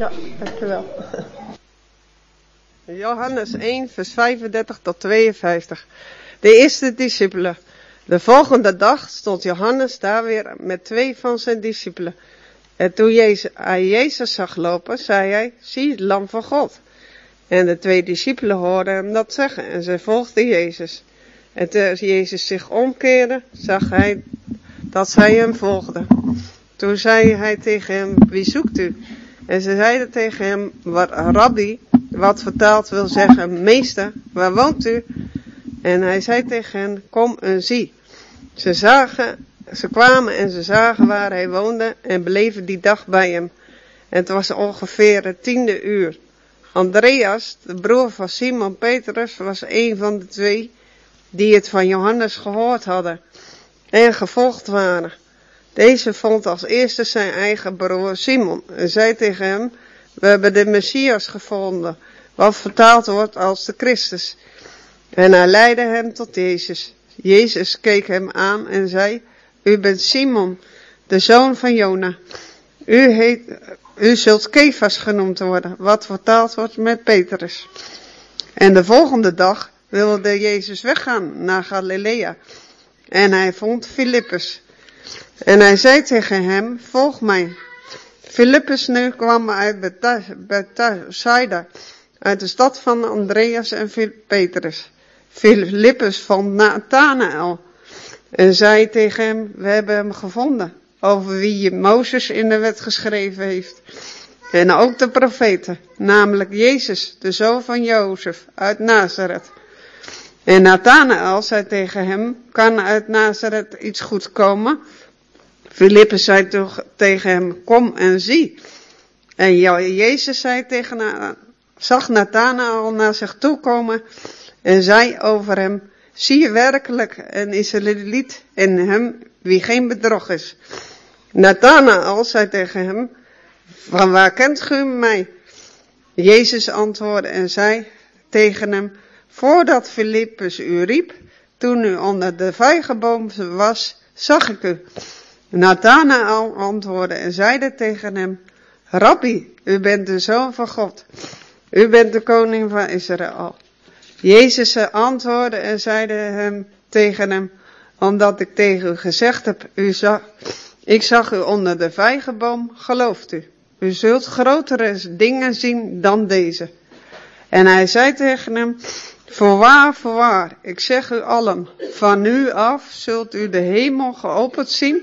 Ja, dankjewel. Johannes 1, vers 35 tot 52. De eerste discipelen. De volgende dag stond Johannes daar weer met twee van zijn discipelen. En toen Jezus, hij Jezus zag lopen, zei hij, zie het lam van God. En de twee discipelen hoorden hem dat zeggen en zij volgden Jezus. En toen Jezus zich omkeerde, zag hij dat zij hem volgden. Toen zei hij tegen hem, wie zoekt u? En ze zeiden tegen hem, wat rabbi, wat vertaald wil zeggen, meester, waar woont u? En hij zei tegen hen, kom en zie. Ze zagen, ze kwamen en ze zagen waar hij woonde en bleven die dag bij hem. Het was ongeveer het tiende uur. Andreas, de broer van Simon Petrus, was een van de twee die het van Johannes gehoord hadden en gevolgd waren. Deze vond als eerste zijn eigen broer Simon en zei tegen hem, we hebben de Messias gevonden, wat vertaald wordt als de Christus. En hij leidde hem tot Jezus. Jezus keek hem aan en zei, u bent Simon, de zoon van Jona. U, heet, u zult Kefas genoemd worden, wat vertaald wordt met Petrus. En de volgende dag wilde Jezus weggaan naar Galilea. En hij vond Filippus. En hij zei tegen hem, volg mij. Filippus nu kwam uit Bethsaida, uit de stad van Andreas en Petrus. Filippus vond Nathanael en zei tegen hem, we hebben hem gevonden, over wie Mozes in de wet geschreven heeft. En ook de profeten, namelijk Jezus, de zoon van Jozef, uit Nazareth. En Nathanael zei tegen hem, kan uit Nazareth iets goed komen? Filippus zei toch tegen hem, kom en zie. En Jezus zei tegen, zag Nathanael naar zich toe komen en zei over hem, zie je werkelijk een Israëliet in hem wie geen bedrog is. Nathanael zei tegen hem, van waar kent u mij? Jezus antwoordde en zei tegen hem, voordat Filippus u riep, toen u onder de vijgenboom was, zag ik u. Nathanael antwoordde en zeide tegen hem, Rabbi, u bent de zoon van God. U bent de koning van Israël. Jezus antwoordde en zeide hem tegen hem, omdat ik tegen u gezegd heb, u zag, ik zag u onder de vijgenboom, gelooft u. U zult grotere dingen zien dan deze. En hij zei tegen hem, voorwaar, voorwaar, ik zeg u allen, van nu af zult u de hemel geopend zien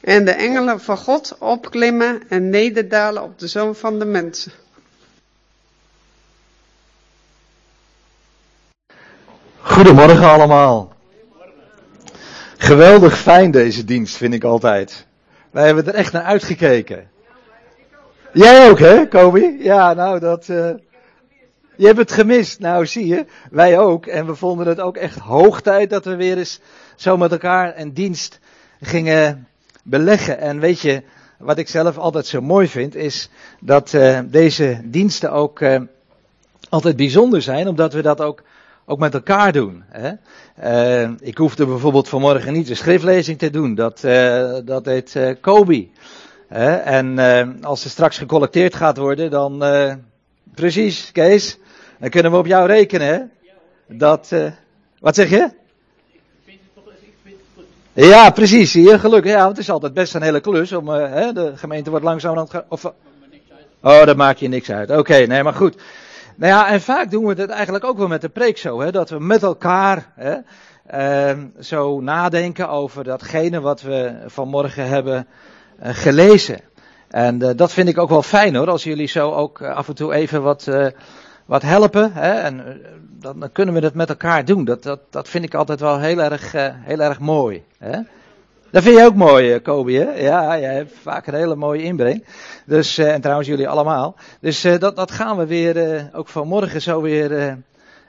en de engelen van God opklimmen en nederdalen op de zoon van de mensen. Goedemorgen allemaal. Geweldig fijn deze dienst vind ik altijd. Wij hebben er echt naar uitgekeken. Jij ook hè, Kobi? Ja, nou dat... Uh... Je hebt het gemist. Nou zie je, wij ook. En we vonden het ook echt hoog tijd dat we weer eens zo met elkaar een dienst gingen beleggen. En weet je, wat ik zelf altijd zo mooi vind, is dat uh, deze diensten ook uh, altijd bijzonder zijn, omdat we dat ook ook met elkaar doen. Hè? Uh, ik hoefde bijvoorbeeld vanmorgen niet de schriftlezing te doen. Dat, dat deed Kobe. En als er straks gecollecteerd gaat worden, dan. precies, Kees. Dan kunnen we op jou rekenen. Hè? Dat. wat zeg je? Ja, precies. Je, gelukkig. Ja, want het is altijd best een hele klus. Om, hè, de gemeente wordt langzaam aan het. Of, oh, dat maakt je niks uit. Oké, nee, maar goed. Nou ja, en vaak doen we het eigenlijk ook wel met de preek zo, hè, dat we met elkaar hè, uh, zo nadenken over datgene wat we vanmorgen hebben uh, gelezen. En uh, dat vind ik ook wel fijn hoor, als jullie zo ook eh, af en toe even wat, wat helpen. Hè, en dan, dan, kunnen we het met elkaar doen. Dat, dat, dat vind ik altijd wel heel erg, heel erg mooi. Hè. Dat vind je ook mooi, Kobi, hè? Ja, jij hebt vaak een hele mooie inbreng. Dus, en trouwens jullie allemaal. Dus dat, dat gaan we weer, ook vanmorgen zo weer,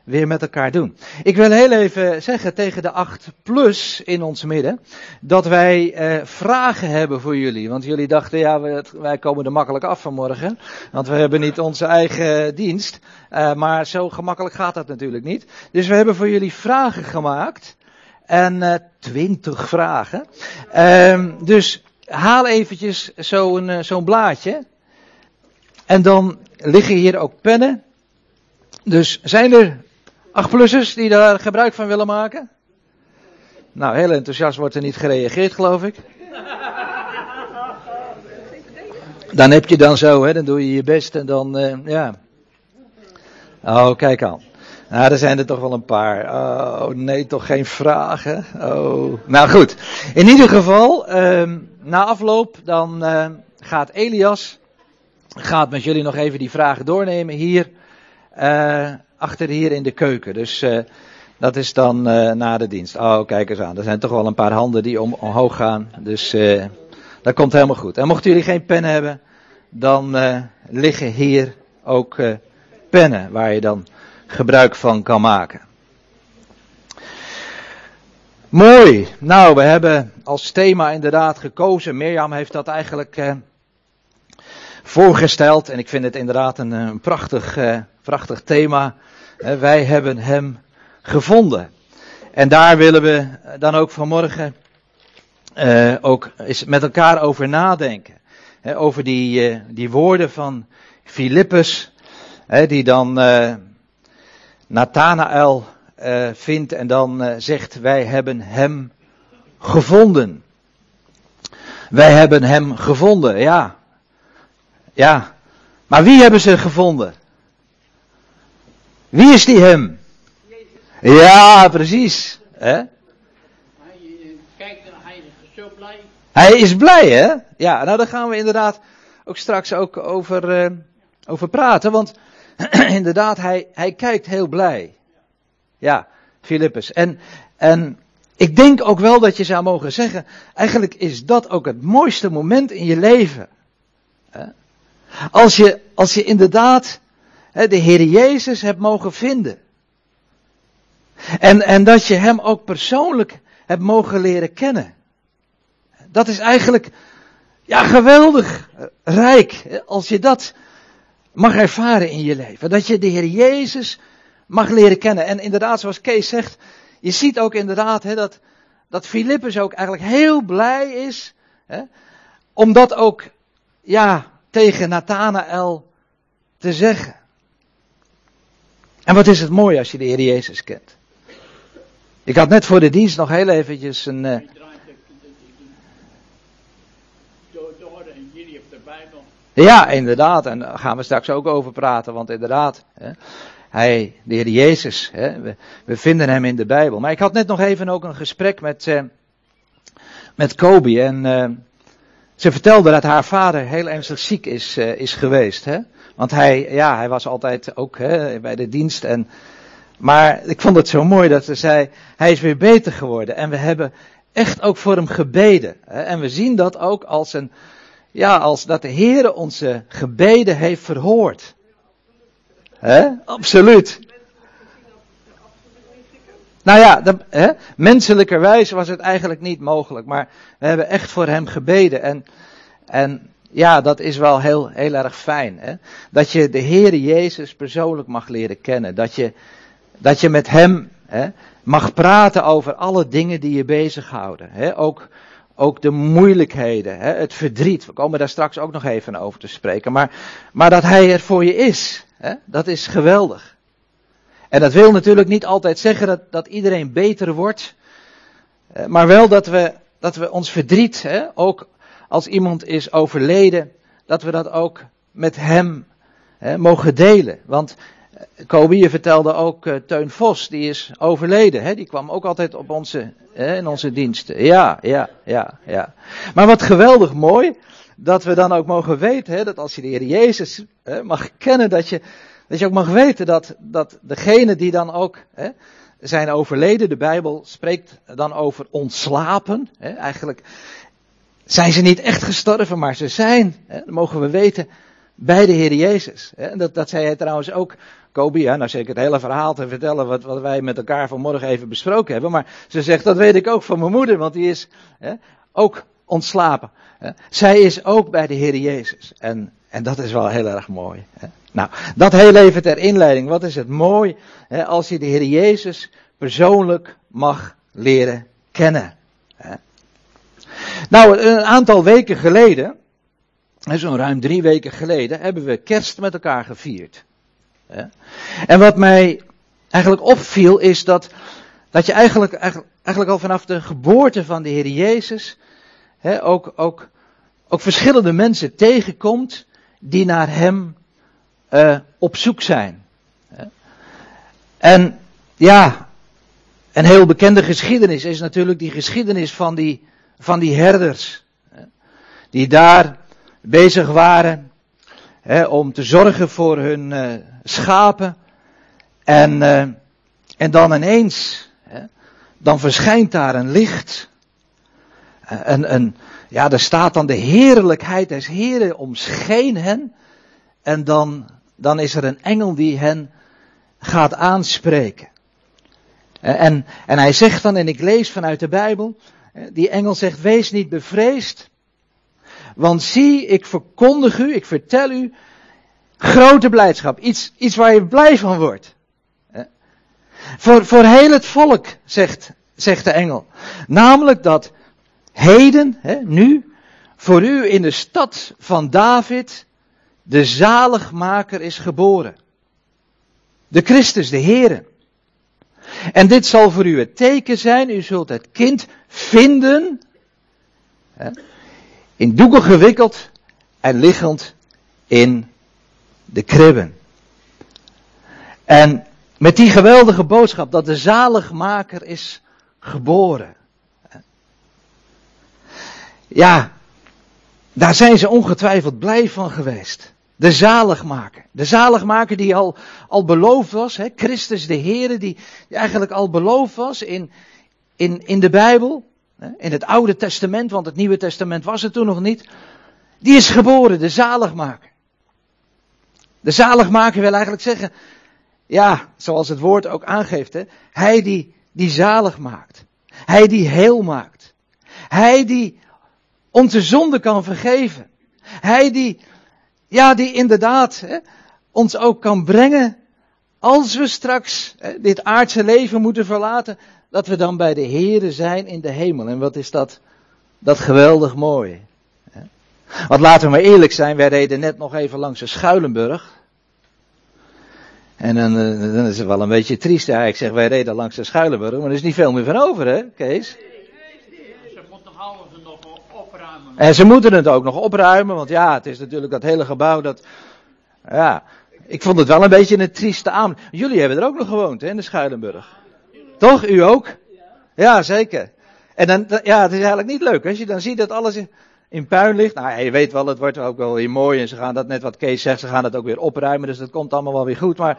weer met elkaar doen. Ik wil heel even zeggen tegen de 8 plus in ons midden, dat wij vragen hebben voor jullie. Want jullie dachten, ja, wij, komen er makkelijk af vanmorgen. Want we hebben niet onze eigen dienst. maar zo gemakkelijk gaat dat natuurlijk niet. Dus we hebben voor jullie vragen gemaakt. En twintig vragen. Ehm, dus haal eventjes zo'n uh, zo'n blaadje. En dan liggen hier ook pennen. Dus zijn er achtplussers die daar gebruik van willen maken? Nou, heel enthousiast wordt er niet gereageerd, geloof ik. Dan heb je dan zo, hè, dan doe je je best en dan, uh, ja. Oh, kijk aan. Nou, er zijn er toch wel een paar. Oh, nee, toch geen vragen. Oh. Nou goed. In ieder geval, uh, na afloop, dan uh, gaat Elias, gaat met jullie nog even die vragen doornemen hier, uh, achter hier in de keuken. Dus uh, dat is dan na de dienst. Oh, kijk eens aan. Er zijn toch wel een paar handen die om, omhoog gaan. Dus dat komt helemaal goed. En mochten jullie geen pen hebben, dan liggen hier ook pennen waar je dan gebruik van kan maken. Mooi. Nou, we hebben als thema inderdaad gekozen. Mirjam heeft dat eigenlijk eh, voorgesteld. En ik vind het inderdaad een, een prachtig, eh, prachtig thema. Eh, wij hebben hem gevonden. En daar willen we dan ook vanmorgen eh, ook eens met elkaar over nadenken. over die, eh, die woorden van Filippus. die dan eh, Nathanael vindt en dan zegt wij hebben hem gevonden. Wij hebben hem gevonden, ja. Ja. Maar wie hebben ze gevonden? Wie is die hem? Jezus. Ja, precies. Hè? Hij, kijk, hij is zo blij. Hij is blij, hè? Ja, nou daar gaan we inderdaad ook straks ook over, uh, over praten. Want inderdaad, hij, hij kijkt heel blij. Ja, Filippus. En, en ik denk ook wel dat je zou mogen zeggen, eigenlijk is dat ook het mooiste moment in je leven. Als je, als je inderdaad de Heer Jezus hebt mogen vinden. En, en dat je Hem ook persoonlijk hebt mogen leren kennen. Dat is eigenlijk, ja, geweldig rijk. Als je dat mag ervaren in je leven. Dat je de Heer Jezus mag leren kennen. En inderdaad, zoals Kees zegt, je ziet ook inderdaad hè, dat, dat Filippus ook eigenlijk heel blij is. Hè, om dat ook ja, tegen Nathanael te zeggen. En wat is het mooi als je de Heer Jezus kent. Ik had net voor de dienst nog heel eventjes een, uh, Ja, inderdaad. En daar gaan we straks ook over praten. Want inderdaad, hè, hij, de Heer Jezus, hè, we, we, vinden hem in de Bijbel. Maar ik had net nog even ook een gesprek met, eh, met Kobe. En eh, ze vertelde dat haar vader heel ernstig ziek is, uh, is geweest. Hè? Want hij, ja, hij was altijd ook hè, bij de dienst. En, maar ik vond het zo mooi dat ze zei, hij is weer beter geworden. En we hebben echt ook voor hem gebeden. Hè? En we zien dat ook als een ja, als dat de Heer onze gebeden heeft verhoord. Hè? Absoluut. Nou ja, de, hè, menselijkerwijs was het eigenlijk niet mogelijk, maar we hebben echt voor hem gebeden. En, en ja, dat is wel heel, heel erg fijn. Hè? Dat je de Heer Jezus persoonlijk mag leren kennen. Dat je, dat je met hem hè, mag praten over alle dingen die je bezighouden. Hè? Ook ook de moeilijkheden, hè, het verdriet. We komen daar straks ook nog even over te spreken. Maar, maar dat hij er voor je is, hè, dat is geweldig. En dat wil natuurlijk niet altijd zeggen dat, dat iedereen beter wordt. Maar wel dat we, dat we ons verdriet, hè, ook als iemand is overleden, dat we dat ook met hem hè, mogen delen. Want Kobe, je vertelde ook uh, Teun Vos, die is overleden. Hè? Die kwam ook altijd op onze, hè, in onze diensten. Ja, ja, ja, ja. Maar wat geweldig mooi, dat we dan ook mogen weten, hè, dat als je de Heer Jezus hè, mag kennen, dat je, dat je ook mag weten dat, dat degene die dan ook hè, zijn overleden, de Bijbel spreekt dan over ontslapen. Hè, eigenlijk zijn ze niet echt gestorven, maar ze zijn, hè, dan mogen we weten, bij de Heer Jezus. Hè. Dat, dat zei hij trouwens ook Kobe, ja, nou zeker het hele verhaal te vertellen wat, wat wij met elkaar vanmorgen even besproken hebben. Maar ze zegt, dat weet ik ook van mijn moeder, want die is hè, ook ontslapen. Hè. Zij is ook bij de Heer Jezus. En, en dat is wel heel erg mooi. Hè. Nou, dat heel even ter inleiding. Wat is het mooi hè, als je de Heer Jezus persoonlijk mag leren kennen. Hè. Nou, een aantal weken geleden zo'n ruim drie weken geleden, hebben we kerst met elkaar gevierd. En wat mij eigenlijk opviel is dat, dat je eigenlijk, eigenlijk, eigenlijk al vanaf de geboorte van de Heer Jezus ook, ook, ook verschillende mensen tegenkomt die naar Hem uh, op zoek zijn. En ja, een heel bekende geschiedenis is natuurlijk die geschiedenis van die, van die herders. Die daar bezig waren hè, om te zorgen voor hun uh, schapen. En, uh, en dan ineens, hè, dan verschijnt daar een licht. En, en ja, daar staat dan de heerlijkheid des Heren omscheen hen. En dan, dan is er een engel die hen gaat aanspreken. En, en hij zegt dan, en ik lees vanuit de Bijbel, die engel zegt, wees niet bevreesd, want zie, ik verkondig u, ik vertel u, grote blijdschap, iets, iets waar je blij van wordt. Voor, voor heel het volk, zegt, zegt de engel. Namelijk dat heden, hè, nu, voor u in de stad van David, de zaligmaker is geboren. De Christus, de Heere. En dit zal voor u het teken zijn, u zult het kind vinden, hè, in doeken gewikkeld en liggend in de kribben. En met die geweldige boodschap dat de zaligmaker is geboren. Ja, daar zijn ze ongetwijfeld blij van geweest. De zaligmaker. De zaligmaker die al, al beloofd was. Hè? Christus de Heere die, die eigenlijk al beloofd was in, in, in de Bijbel. In het Oude Testament, want het Nieuwe Testament was er toen nog niet. Die is geboren, de zaligmaker. De zaligmaker wil eigenlijk zeggen, ja, zoals het woord ook aangeeft, hè, hij die, die zalig maakt. Hij die heel maakt. Hij die onze zonde kan vergeven. Hij die, ja, die inderdaad hè, ons ook kan brengen als we straks hè, dit aardse leven moeten verlaten, dat we dan bij de Here zijn in de hemel. En wat is dat, dat geweldig mooi. Want laten we maar eerlijk zijn, wij reden net nog even langs de Schuilenburg. En dan, eh, dan is het wel een beetje triest. Ja, ik zeg, wij reden langs de Schuilenburg, maar er is niet veel meer van over, hè, Kees? En ze moeten het ook nog opruimen, want ja, het is natuurlijk dat hele gebouw dat, ja, ik vond het wel een beetje een trieste avond. Jullie hebben er ook nog gewoond, hè, in de Schuilenburg. Toch? U ook? Ja, zeker. En dan, ja, het is eigenlijk niet leuk. Als je dan ziet dat alles in puin ligt. Nou, je weet wel, het wordt ook wel weer mooi. En ze gaan dat, net wat Kees zegt, ze gaan het ook weer opruimen. Dus dat komt allemaal wel weer goed. Maar.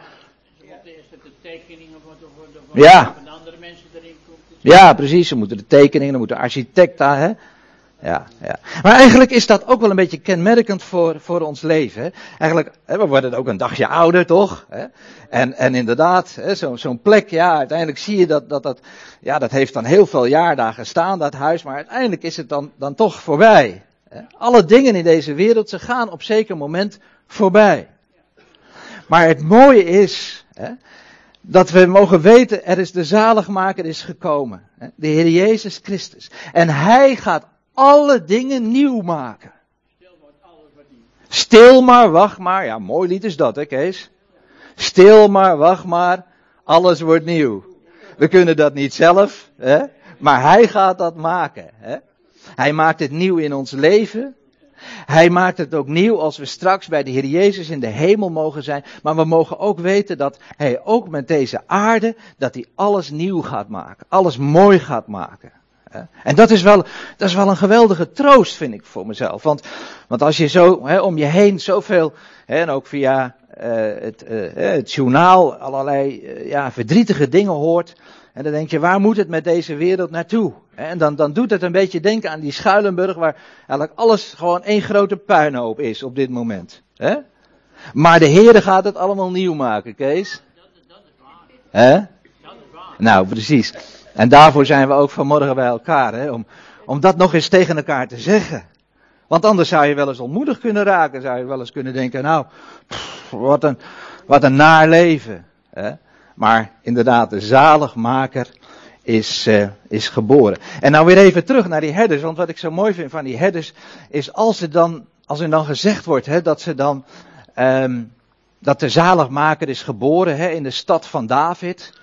Eerst de tekeningen voor ja. andere mensen erin komt. Ja, precies. Ze moeten de tekeningen, dan moet de architect daar, hè ja, ja. Maar eigenlijk is dat ook wel een beetje kenmerkend voor, voor ons leven. Hè? Eigenlijk, hè, we worden ook een dagje ouder, toch? Hè? En, en inderdaad, zo'n zo'n plek, ja, uiteindelijk zie je dat, dat dat, ja, dat heeft dan heel veel jaar daar gestaan, dat huis, maar uiteindelijk is het dan, dan toch voorbij. Alle dingen in deze wereld, ze gaan op zeker moment voorbij. Maar het mooie is, dat we mogen weten, er is de zaligmaker is gekomen. De Heer Jezus Christus. En Hij gaat alle dingen nieuw maken. Stil maar, wacht maar. Ja, mooi lied is dat, hè, Kees? Stil maar, wacht maar. Alles wordt nieuw. We kunnen dat niet zelf, hè? maar hij gaat dat maken. Hè? Hij maakt het nieuw in ons leven. Hij maakt het ook nieuw als we straks bij de Heer Jezus in de hemel mogen zijn. Maar we mogen ook weten dat hij ook met deze aarde, dat hij alles nieuw gaat maken. Alles mooi gaat maken. En dat is wel, dat is wel een geweldige troost, vind ik voor mezelf. Want, want als je zo hè, om je heen zoveel, hè, en ook via uh, het, uh, het journaal, allerlei uh, ja, verdrietige dingen hoort. En dan denk je, waar moet het met deze wereld naartoe? En dan, dan doet het een beetje denken aan die Schuilenburg, waar eigenlijk alles gewoon één grote puinhoop is op dit moment. Hè? Maar de Heere gaat het allemaal nieuw maken, Kees. Dat, dat is waar. Hè? Dat is waar. Nou, precies. En daarvoor zijn we ook vanmorgen bij elkaar, hè, om, om dat nog eens tegen elkaar te zeggen. Want anders zou je wel eens ontmoedigd kunnen raken, zou je wel eens kunnen denken, nou, wat een, wat een naar leven. Hè. Maar inderdaad, de zaligmaker is, uh, is geboren. En nou weer even terug naar die herders, want wat ik zo mooi vind van die herders, is als ze dan als er dan gezegd wordt hè, dat ze dan, ehm, dat de zaligmaker is geboren hè, in de stad van David.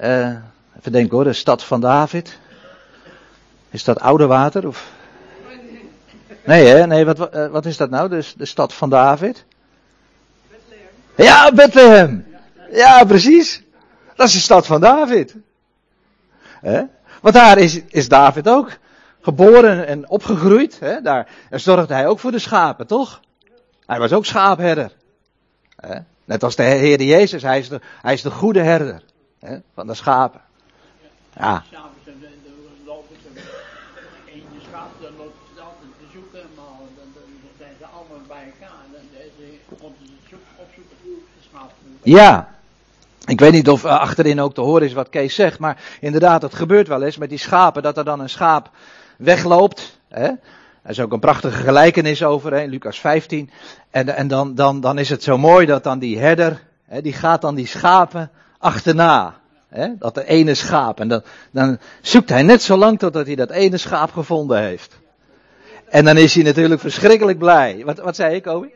Uh, even denken hoor, de stad van David. Is dat oude water of? Nee hè, nee, wat, uh, wat is dat nou, de, de stad van David? Bethlehem. Ja, Bethlehem. Ja, precies. Dat is de stad van David. Hè? Want daar is, is David ook geboren en opgegroeid. Hè? Daar zorgde hij ook voor de schapen, toch? Hij was ook schaapherder. Hè? Net als de Heer Jezus, hij is de, hij is de goede herder hè? van de schapen. Ja. Ja, ik weet niet of eh, achterin ook te horen is wat Kees zegt, maar inderdaad, het gebeurt wel eens met die schapen, dat er dan een schaap wegloopt. Hè? Er is ook een prachtige gelijkenis over, hè, Lucas 15. En, en dan, dan, dan is het zo mooi dat dan die herder, hè, die gaat dan die schapen achterna. Hè? Dat de ene schaap. En dan, dan zoekt hij net zo lang totdat hij dat ene schaap gevonden heeft. En dan is hij natuurlijk verschrikkelijk blij. Wat, wat zei ik, Obi?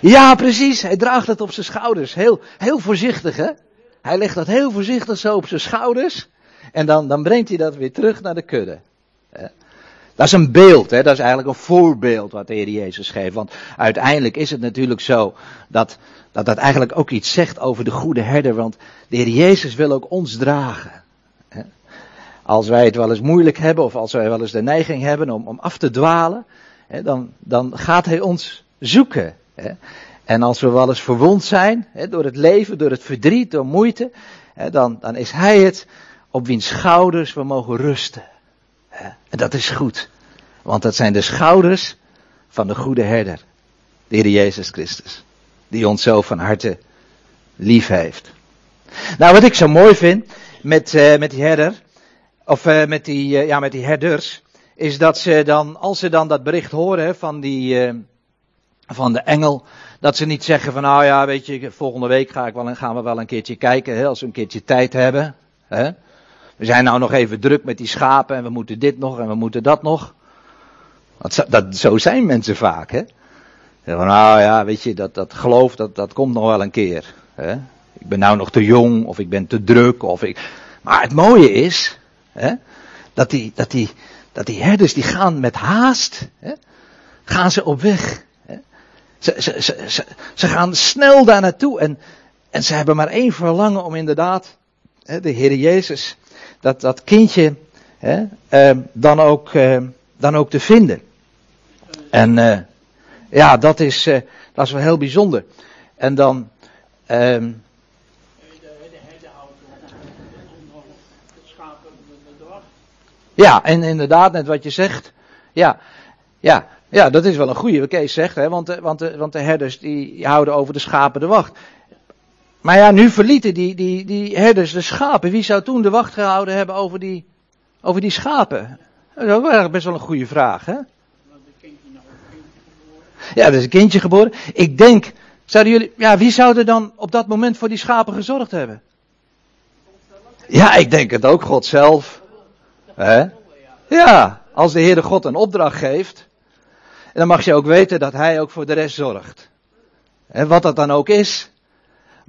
Ja, precies. Hij draagt het op zijn schouders. Heel, heel voorzichtig, hè? Hij legt dat heel voorzichtig zo op zijn schouders. En dan, dan brengt hij dat weer terug naar de kudde. Dat is een beeld, hè? dat is eigenlijk een voorbeeld wat de Heer Jezus geeft. Want uiteindelijk is het natuurlijk zo dat, dat eigenlijk ook iets zegt over de goede herder. Want de Heer Jezus wil ook ons dragen. Als wij het wel eens moeilijk hebben of als wij wel eens de neiging hebben om, om af te dwalen, dan, dan gaat Hij ons zoeken. En als we wel eens verwond zijn door het leven, door het verdriet, door moeite, dan, dan is Hij het op wiens schouders we mogen rusten. En dat is goed. Want dat zijn de schouders van de goede herder. De Heer Jezus Christus. Die ons zo van harte lief heeft. Nou, wat ik zo mooi vind met, uh, met die herder. Of uh, met, die, uh, ja, met die herders. Is dat ze dan, als ze dan dat bericht horen van die, van de engel. Dat ze niet zeggen van, nou ja, weet je, volgende week ga ik wel, gaan we wel een keertje kijken. Hè, als we een keertje tijd hebben. Hè. We zijn nou nog even druk met die schapen en we moeten dit nog en we moeten dat nog. Dat, dat, zo zijn mensen vaak, hè. Van, nou ja, weet je, dat, dat geloof, dat, dat komt nog wel een keer. Hè? Ik ben nou nog te jong, of ik ben te druk, of ik... Maar het mooie is, hè, dat, die, dat, die, dat die herders, die gaan met haast, hè, gaan ze op weg. Hè? Ze, ze, ze, ze, gaan snel daar naartoe en, en ze hebben maar één verlangen om inderdaad hè, de Heer Jezus dat, dat kindje hè, uh, dan, ook, uh, dan ook te vinden. En uh, ja, dat is, dat is wel heel bijzonder. En dan. Ehm, ja, en inderdaad, net wat je zegt. Ja, ja, ja, dat is wel een goede, wat Kees zegt, hè, want, want, de, want de herders die houden over de schapen de wacht. Maar ja, nu verlieten die, die, die herders de schapen. Wie zou toen de wacht gehouden hebben over die, over die schapen? Dat eigenlijk best wel een goede vraag, hè? Ja, er is een kindje geboren. Ik denk, zouden jullie, ja, wie zou er dan op dat moment voor die schapen gezorgd hebben? Ja, ik denk het ook, God zelf. Hè? Ja, als de Heere God een opdracht geeft, dan mag je ook weten dat Hij ook voor de rest zorgt. En wat dat dan ook is,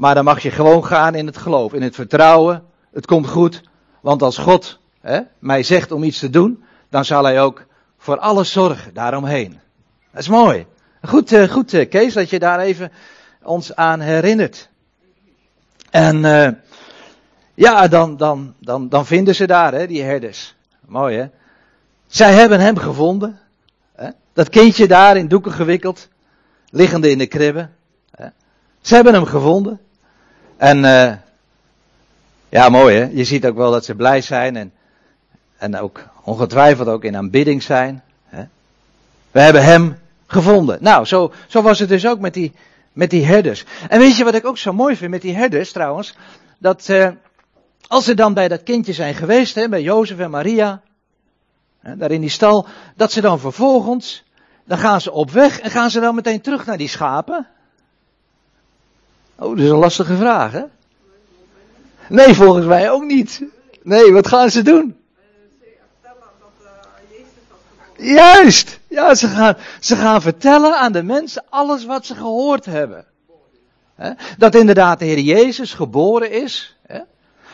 maar dan mag je gewoon gaan in het geloof, in het vertrouwen. Het komt goed, want als God hè, mij zegt om iets te doen, dan zal hij ook voor alles zorgen daaromheen. Dat is mooi. Goed, uh, goed uh, Kees, dat je daar even ons aan herinnert. En uh, ja, dan, dan, dan, dan vinden ze daar, hè, die herders. Mooi hè. Zij hebben hem gevonden. Hè? Dat kindje daar in doeken gewikkeld, liggende in de kribbe. Ze hebben hem gevonden. En uh, ja, mooi hè. Je ziet ook wel dat ze blij zijn en, en ook ongetwijfeld ook in aanbidding zijn. Hè? We hebben hem gevonden. Nou, zo, zo was het dus ook met die, met die herders. En weet je wat ik ook zo mooi vind met die herders trouwens? Dat uh, als ze dan bij dat kindje zijn geweest, hè, bij Jozef en Maria, hè, daar in die stal, dat ze dan vervolgens, dan gaan ze op weg en gaan ze dan meteen terug naar die schapen. Oh, dat is een lastige vraag, hè? Nee, volgens mij ook niet. Nee, wat gaan ze doen? Juist. Ja, ze gaan, ze gaan vertellen aan de mensen alles wat ze gehoord hebben. Dat inderdaad de Heer Jezus geboren is.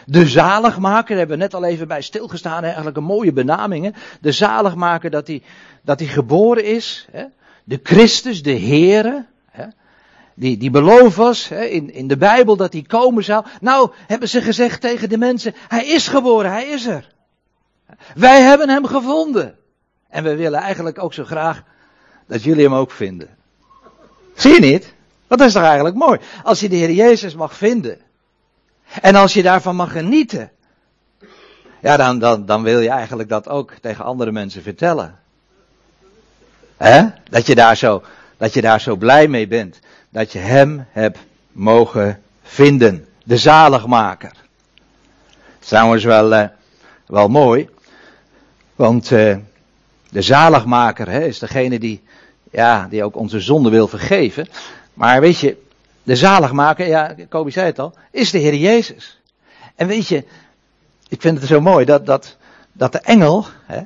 De zaligmaker, daar hebben we net al even bij stilgestaan, eigenlijk een mooie benaming. De zaligmaker dat hij, dat hij geboren is. De Christus, de Heere. Die, die was in, in de Bijbel dat hij komen zou. Nou, hebben ze gezegd tegen de mensen, hij is geboren, hij is er. Wij hebben hem gevonden. En we willen eigenlijk ook zo graag dat jullie hem ook vinden. Zie je niet? Dat is toch eigenlijk mooi. Als je de Heer Jezus mag vinden. En als je daarvan mag genieten. Ja, dan, dan, dan wil je eigenlijk dat ook tegen andere mensen vertellen. Hè? Dat je daar zo, dat je daar zo blij mee bent. Dat je hem hebt mogen vinden. De zaligmaker. Trouwens wel, uh, wel mooi. Want uh, de zaligmaker hè, is degene die, ja, die ook onze zonde wil vergeven. Maar weet je, de zaligmaker, ja, Kobi zei het al, is de Heer Jezus. En weet je, ik vind het zo mooi dat, dat, dat de engel, hè,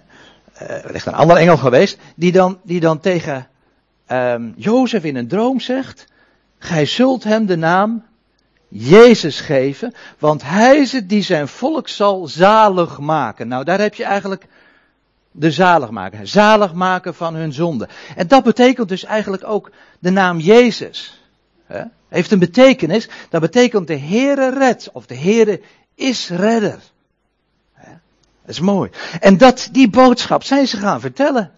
uh, er is een andere engel geweest, die dan, die dan tegen um, Jozef in een droom zegt, gij zult hem de naam Jezus geven, want hij is het die zijn volk zal zalig maken. Nou, daar heb je eigenlijk de zaligmaker. Zaligmaker van hun zonde. En dat betekent dus eigenlijk ook de naam Jezus. He? Heeft een betekenis. Dat betekent de Heere redt. Of de Heere is redder. Dat is mooi. En dat, die boodschap zijn ze gaan vertellen.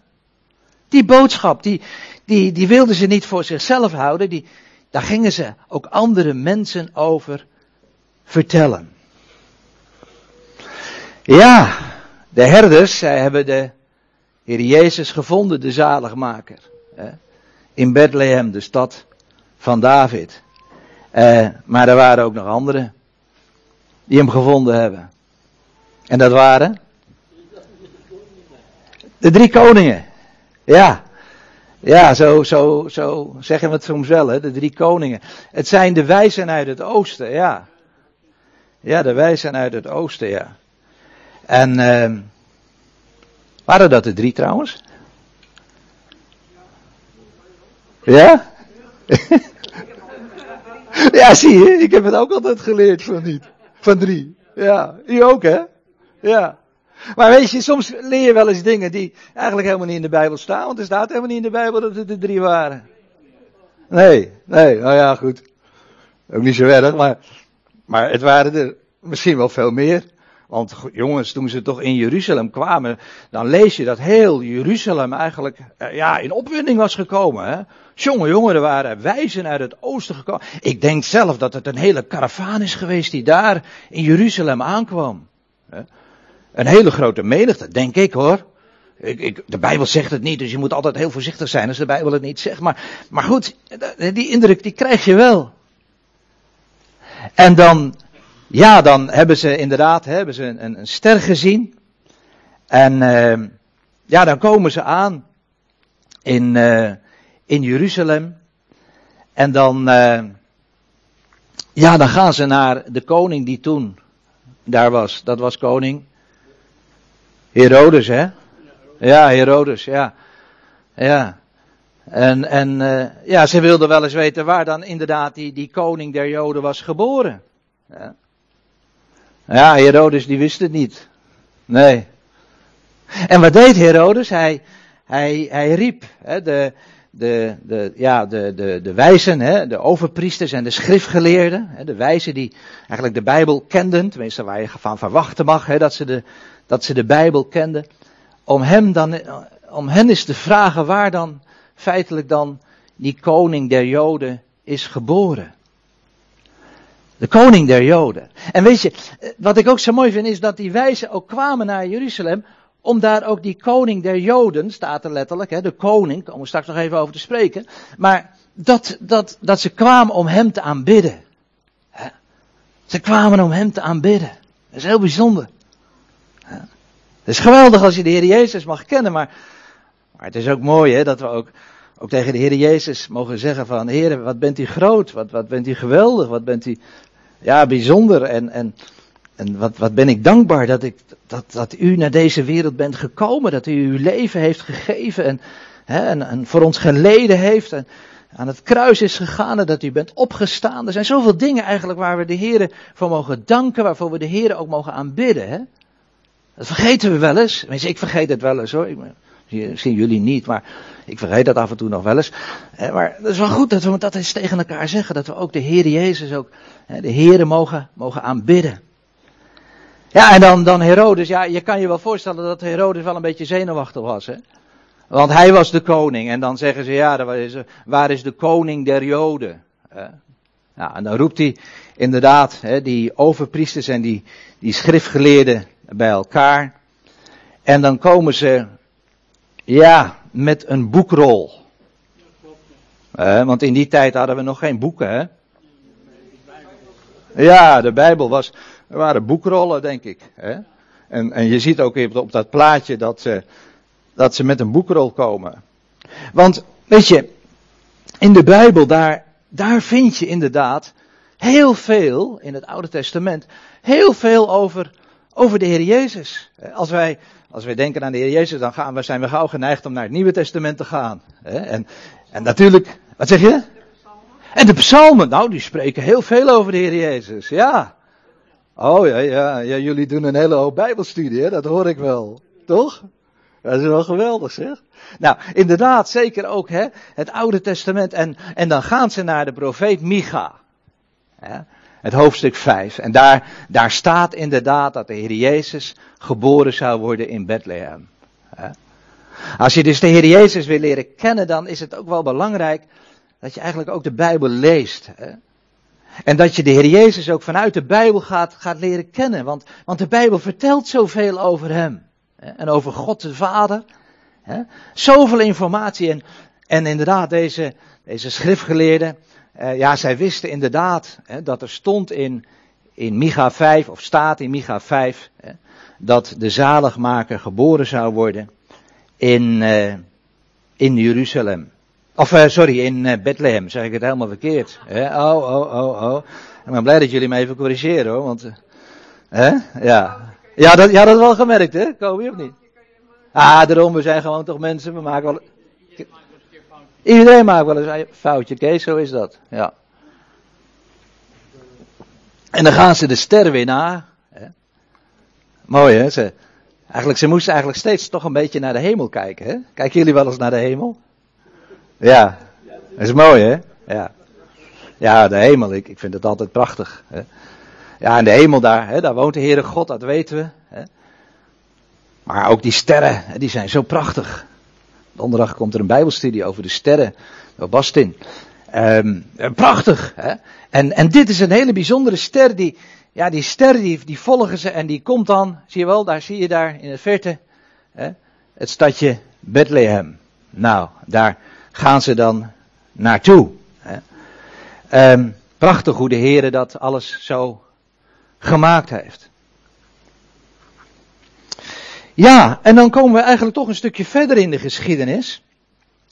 Die boodschap, die, die, die wilden ze niet voor zichzelf houden. Die, daar gingen ze ook andere mensen over vertellen. Ja, de herders, zij hebben de Heer Jezus gevonden, de zaligmaker. In Bethlehem, de stad van David. Eh, maar er waren ook nog anderen die hem gevonden hebben. En dat waren de drie koningen. Ja. Ja, zo, zo, zo zeggen we het soms wel, hè? de drie koningen. Het zijn de wijzen uit het oosten, ja. Ja, de wijzen uit het oosten, ja. En uh, waren dat de drie trouwens? Ja? ja, zie je, ik heb het ook altijd geleerd van niet. Van drie. Ja, u ook hè? Ja. Maar weet je, soms leer je wel eens dingen die eigenlijk helemaal niet in de Bijbel staan. Want er staat helemaal niet in de Bijbel dat het de drie waren. Nee, nee, nou ja, goed. Ook niet zo erg, maar, maar het waren er misschien wel veel meer. Want jongens, toen ze toch in Jeruzalem kwamen, dan lees je dat heel Jeruzalem eigenlijk eh, ja, in opwinding was gekomen. Hè? Jongen, er waren wijzen uit het oosten gekomen. Ik denk zelf dat het een hele karavaan is geweest die daar in Jeruzalem aankwam. Hè? Een hele grote menigte, denk ik hoor. Ik, ik, de Bijbel zegt het niet, dus je moet altijd heel voorzichtig zijn als de Bijbel het niet zegt. Maar, maar goed, die indruk die krijg je wel. En dan ja, dan hebben ze inderdaad hebben ze een, een ster gezien. En uh, ja, dan komen ze aan in, uh, in Jeruzalem. En dan, uh, ja, dan gaan ze naar de koning die toen daar was. Dat was koning Herodes, hè? Ja, Herodes, ja. Ja. En, en ja, ze wilden wel eens weten waar dan inderdaad die, die koning der Joden was geboren. Ja. Ja, Herodes die wist het niet. Nee. En wat deed Herodes? Hij, hij, hij riep hè, de, de, de, ja, de, de, de wijzen, hè, de overpriesters en de schriftgeleerden. Hè, de wijzen die eigenlijk de Bijbel kenden, tenminste waar je van verwachten mag hè, dat, ze de, dat ze de Bijbel kenden. Om, hem dan, om hen is te vragen waar dan feitelijk dan die koning der Joden is geboren. De koning der Joden. En weet je, wat ik ook zo mooi vind is dat die wijzen ook kwamen naar Jeruzalem om daar ook die koning der Joden, staat er letterlijk, hè, de koning, komen we straks nog even over te spreken, maar dat, dat, dat ze kwamen om hem te aanbidden. Ze kwamen om hem te aanbidden. Dat is heel bijzonder. Het is geweldig als je de Heer Jezus mag kennen, maar, maar het is ook mooi hè, dat we ook ook tegen de Heer Jezus mogen zeggen van, Heer, wat bent u groot, wat, wat bent u geweldig, wat bent u, ja, bijzonder. En, en en wat, wat ben ik dankbaar dat, ik, dat, dat u naar deze wereld bent gekomen, dat u uw leven heeft gegeven en, hè, en, en voor ons geleden heeft en aan het kruis is gegaan en dat u bent opgestaan. Er zijn zoveel dingen eigenlijk waar we de Heer voor mogen danken, waarvoor we de Heer ook mogen aanbidden. Hè? Dat vergeten we wel eens. ik vergeet het wel eens hoor. Misschien jullie niet, maar ik vergeet dat af en toe nog wel eens. Maar het is wel goed dat we dat eens tegen elkaar zeggen. Dat we ook de Heer Jezus, ook de Heer mogen, mogen aanbidden. Ja, en dan, dan Herodes. Ja, je kan je wel voorstellen dat Herodes wel een beetje zenuwachtig was. Hè? Want hij was de koning. En dan zeggen ze, ja, waar is de koning der Joden? Ja, en dan roept hij inderdaad hè, die overpriesters en die, die schriftgeleerden bij elkaar. En dan komen ze, ja, met een boekrol. want in die tijd hadden we nog geen boeken, hè? Ja, de Bijbel was, er waren boekrollen, denk ik. Hè? En, en je ziet ook op dat plaatje dat ze, dat ze met een boekrol komen. Want, weet je, in de Bijbel, daar, daar vind je inderdaad heel veel, in het Oude Testament, heel veel over, over de Heer Jezus. Als wij, als wij denken aan de Heer Jezus, dan gaan zijn we gauw geneigd om naar het Nieuwe Testament te gaan. En, en natuurlijk, wat zeg je? En de psalmen, nou, die spreken heel veel over de Heer Jezus, ja. Oh ja, ja, ja, jullie doen een hele hoop Bijbelstudie, hè? dat hoor ik wel. Toch? Dat is wel geweldig zeg. Nou, inderdaad, zeker ook hè, het Oude Testament. En, en dan gaan ze naar de profeet Micha. Hè, het hoofdstuk 5. En daar, daar staat inderdaad dat de Heer Jezus geboren zou worden in Bethlehem. Als je dus de Heer Jezus wil leren kennen, dan is het ook wel belangrijk dat je eigenlijk ook de Bijbel leest. En dat je de Heer Jezus ook vanuit de Bijbel gaat, gaat leren kennen. Want, want de Bijbel vertelt zoveel over Hem. En over God de Vader. Zoveel informatie. En, en inderdaad, deze, deze schriftgeleerden. Eh, ja, zij wisten inderdaad hè, dat er stond in, in Micha 5, of staat in Micha 5, hè, dat de zaligmaker geboren zou worden in, uh, in Jeruzalem. Of uh, sorry, in Bethlehem, zeg ik het helemaal verkeerd. Hè? Oh, oh, oh, oh. Ik ben blij dat jullie me even corrigeren hoor, want... Hè? Ja. Ja, dat, ja, dat wel gemerkt hè, Kobe, of niet? Ah, daarom, we zijn gewoon toch mensen, we maken wel... Iedereen maakt wel eens een foutje, Kees, zo is dat. Ja. En dan gaan ze de ster weer na. Hè? Mooi hè, ze, eigenlijk, ze moesten eigenlijk steeds toch een beetje naar de hemel kijken. Hè? Kijken jullie wel eens naar de hemel? Ja, dat is mooi hè? Ja, ja de hemel, ik, ik vind het altijd prachtig. Hè? Ja, in de hemel daar, hè, daar woont de Heere God, dat weten we. Hè? Maar ook die sterren, die zijn zo prachtig. Donderdag komt er een bijbelstudie over de sterren door Bastin. Um, prachtig. Hè? En, en dit is een hele bijzondere ster. Die, ja, die ster die, die volgen ze en die komt dan, zie je wel, daar zie je daar in de verte hè, het stadje Bethlehem. Nou, daar gaan ze dan naartoe. Hè? Um, prachtig hoe de Heer dat alles zo gemaakt heeft. Ja, en dan komen we eigenlijk toch een stukje verder in de geschiedenis.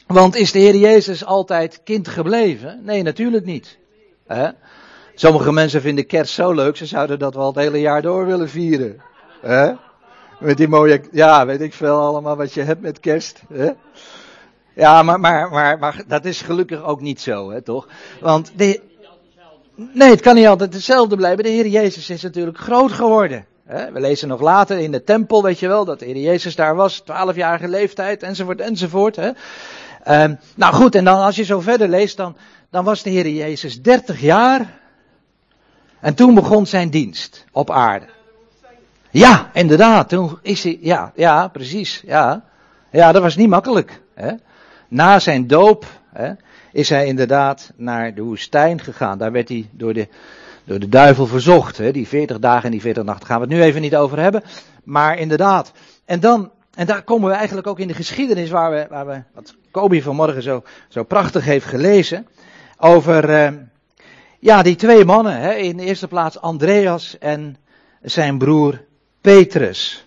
Want is de Heer Jezus altijd kind gebleven? Nee, natuurlijk niet. Sommige mensen vinden kerst zo leuk, ze zouden dat wel het hele jaar door willen vieren. Met die mooie, ja, weet ik veel allemaal wat je hebt met kerst. Ja, maar, maar, maar, maar dat is gelukkig ook niet zo, toch? Want de, nee, het kan niet altijd hetzelfde blijven. De Heer Jezus is natuurlijk groot geworden. We lezen nog later in de tempel, weet je wel, dat de Heer Jezus daar was, twaalfjarige leeftijd, enzovoort, enzovoort. Hè. Um, nou goed, en dan als je zo verder leest, dan, dan was de Heer Jezus 30 jaar. En toen begon zijn dienst op aarde. Ja, inderdaad, toen is hij, ja, ja, precies, ja. Ja, dat was niet makkelijk. Hè. Na zijn doop hè, is hij inderdaad naar de woestijn gegaan. Daar werd hij door de door de duivel verzocht. Hè? Die 40 dagen en die 40 nachten gaan we het nu even niet over hebben. Maar inderdaad. En dan, en daar komen we eigenlijk ook in de geschiedenis waar we, wat Kobi vanmorgen zo, zo prachtig heeft gelezen. Over, uh, ja, die twee mannen. Hè? In de eerste plaats Andreas en zijn broer Petrus.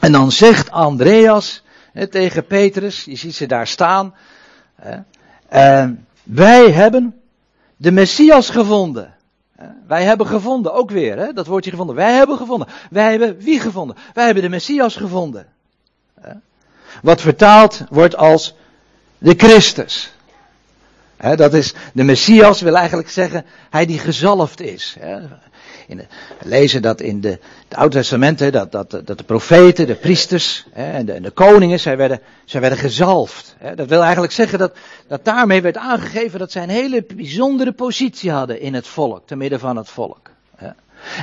En dan zegt Andreas hè, tegen Petrus, je ziet ze daar staan. Hè, uh, wij hebben de Messias gevonden. Wij hebben gevonden, ook weer, hè? dat woordje gevonden. Wij hebben gevonden. Wij hebben wie gevonden? Wij hebben de Messias gevonden. Wat vertaald wordt als de Christus. dat is, de Messias wil eigenlijk zeggen, hij die gezalfd is. In we lezen dat in de, het Oude Testament, dat, dat, dat de profeten, de priesters en, de, en de koningen, zij werden, zij werden gezalfd. Dat wil eigenlijk zeggen dat, dat daarmee werd aangegeven dat zij een hele bijzondere positie hadden in het volk, te midden van het volk.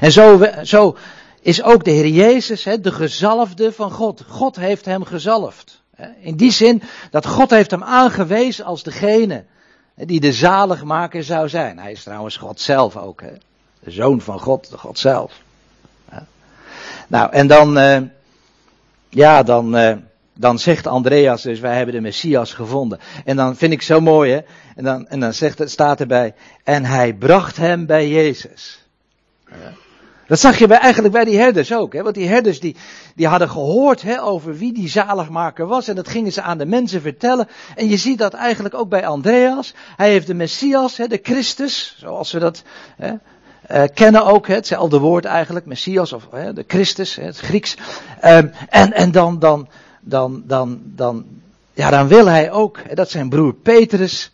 En zo, zo is ook de Heer Jezus de gezalfde van God. God heeft hem gezalfd. In die zin dat God heeft hem aangewezen als degene die de zaligmaker zou zijn. Hij is trouwens God zelf ook. Hè? De zoon van God, de God zelf. Nou, en dan, uh, ja, dan, uh, dan zegt Andreas dus, wij hebben de Messias gevonden. En dan vind ik zo mooi, hè. En dan, en dan zegt het, staat erbij, en hij bracht hem bij Jezus. Dat zag je bij, eigenlijk bij die herders ook. Hè? Want die herders die, die hadden gehoord hè, over wie die zaligmaker was. En dat gingen ze aan de mensen vertellen. En je ziet dat eigenlijk ook bij Andreas. Hij heeft de Messias, hè, de Christus, zoals we dat hè, uh, kennen ook. Hè, hetzelfde woord eigenlijk, Messias of hè, de Christus, hè, het Grieks. Um, en en dan, dan, dan, dan, dan, ja, dan wil hij ook hè, dat zijn broer Petrus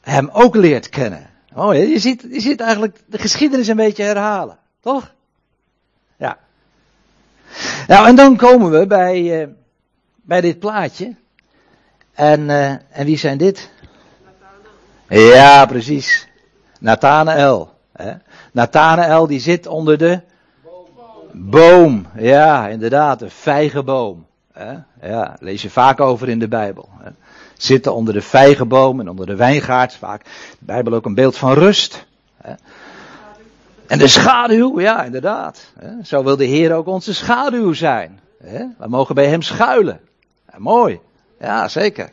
hem ook leert kennen. Oh, je, ziet, je ziet eigenlijk de geschiedenis een beetje herhalen, toch? Ja. Nou, en dan komen we bij, uh, bij dit plaatje. En, uh, en wie zijn dit? Nathanael. Ja, precies. Nathanael. Hè? Nathanael die zit onder de boom. Ja, inderdaad, een vijgenboom. Ja, lees je vaak over in de Bijbel. Zitten onder de vijgenboom en onder de wijngaard. Vaak de Bijbel ook een beeld van rust. En de schaduw, ja, inderdaad. Zo wil de Heer ook onze schaduw zijn. We mogen bij Hem schuilen. Mooi. Ja, zeker.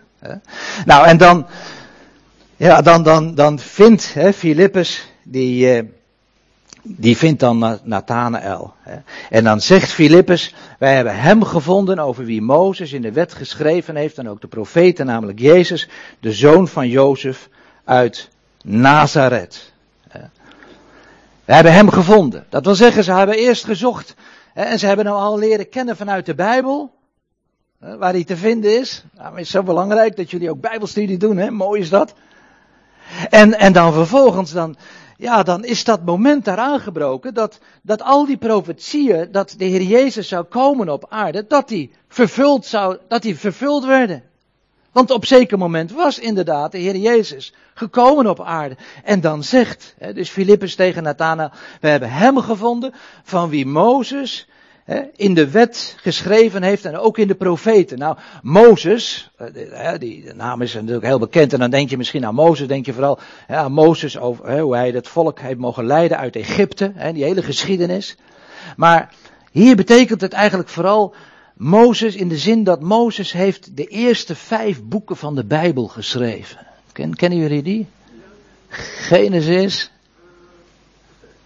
Nou, en dan, ja, dan, dan, dan vindt Filippus, die, eh, die vindt dan Nathanael. En dan zegt Filippus, wij hebben hem gevonden over wie Mozes in de wet geschreven heeft en ook de profeten, namelijk Jezus, de zoon van Jozef uit Nazareth. We hebben hem gevonden. Dat wil zeggen, ze hebben eerst gezocht. En ze hebben hem al leren kennen vanuit de Bijbel. Waar hij te vinden is. Nou, het is zo belangrijk dat jullie ook Bijbelstudie doen, hè? Mooi is dat. En, en dan vervolgens, dan, ja, dan is dat moment daar aangebroken. Dat, dat al die profetieën, dat de Heer Jezus zou komen op aarde, dat die vervuld, zou, dat die vervuld werden. Want op zeker moment was inderdaad de Heer Jezus gekomen op aarde. En dan zegt, dus Filippus tegen Nathanael, we hebben hem gevonden van wie Mozes in de wet geschreven heeft en ook in de profeten. Nou, Mozes, eh, die de naam is natuurlijk heel bekend en dan denk je misschien aan Mozes, denk je vooral aan Mozes over hoe hij het volk heeft mogen leiden uit Egypte, die hele geschiedenis. Maar hier betekent het eigenlijk vooral Mozes in de zin dat Mozes heeft de eerste vijf boeken van de Bijbel geschreven. Ken, kennen jullie die? Genesis.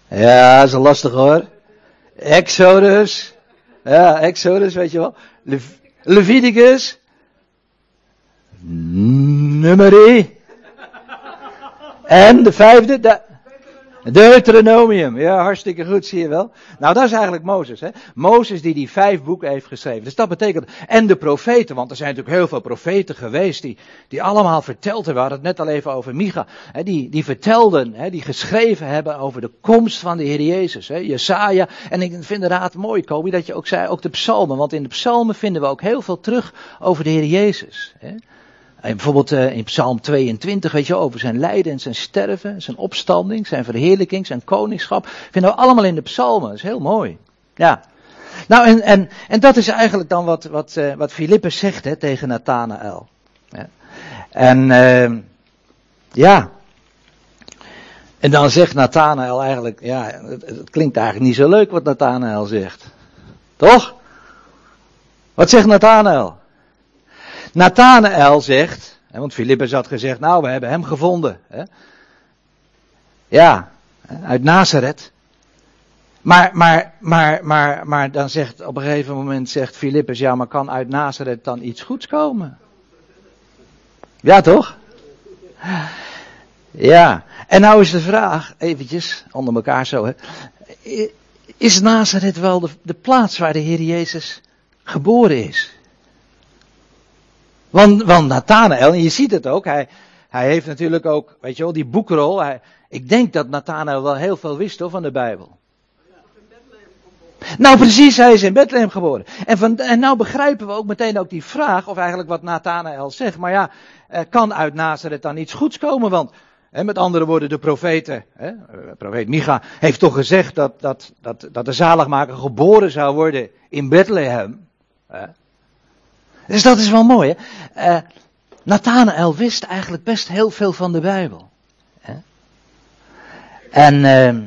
Ja, dat is lastig hoor. Exodus. Ja, Exodus, weet je wel. Le Leviticus. Numeri. En de vijfde, de, Deuteronomium, ja, hartstikke goed, zie je wel. Nou, dat is eigenlijk Mozes, hè. Mozes die die vijf boeken heeft geschreven. Dus dat betekent, en de profeten, want er zijn natuurlijk heel veel profeten geweest die, die allemaal verteld hebben. We hadden het net al even over Micha, hè, die, die vertelden, hè, die geschreven hebben over de komst van de Heer Jezus, hè. Jesaja. En ik vind inderdaad mooi, Kobi, dat je ook zei, ook de psalmen, want in de psalmen vinden we ook heel veel terug over de Heer Jezus, hè. Bijvoorbeeld uh, in Psalm 22, weet je, over zijn lijden en zijn sterven, zijn opstanding, zijn verheerlijking, zijn koningschap. Vinden we allemaal in de psalmen. Dat is heel mooi. Ja. Nou, en, en, en dat is eigenlijk dan wat, wat, uh, wat Filippus zegt hè, tegen Nathanael. En uh, ja. En dan zegt Nathanael eigenlijk, ja, het, het klinkt eigenlijk niet zo leuk wat Nathanael zegt. Toch? Wat zegt Nathanael? Nathanael zegt, want Filippus had gezegd, nou we hebben hem gevonden. Ja, uit Nazareth. Maar, maar, maar, maar, maar dan zegt op een gegeven moment zegt Filippus, ja maar kan uit Nazareth dan iets goeds komen? Ja toch? Ja, en nou is de vraag, eventjes, onder elkaar zo, hè. Is Nazareth wel de, de plaats waar de Heer Jezus geboren is? Want, want Nathanael, en je ziet het ook, hij, hij heeft natuurlijk ook, weet je wel, die boekrol. Hij, ik denk dat Nathanael wel heel veel wist hoor, van de Bijbel. Nou precies, hij is in Bethlehem geboren. En, van, en nou begrijpen we ook meteen ook die vraag, of eigenlijk wat Nathanael zegt. Maar ja, kan uit Nazareth dan iets goeds komen? Want He, met andere woorden, de profeten, he, profeet Micha heeft toch gezegd dat, dat, dat, dat de zaligmaker geboren zou worden in Bethlehem. Dus dat is wel mooi. Hè? Uh, Nathanael wist eigenlijk best heel veel van de Bijbel. Hè? En uh,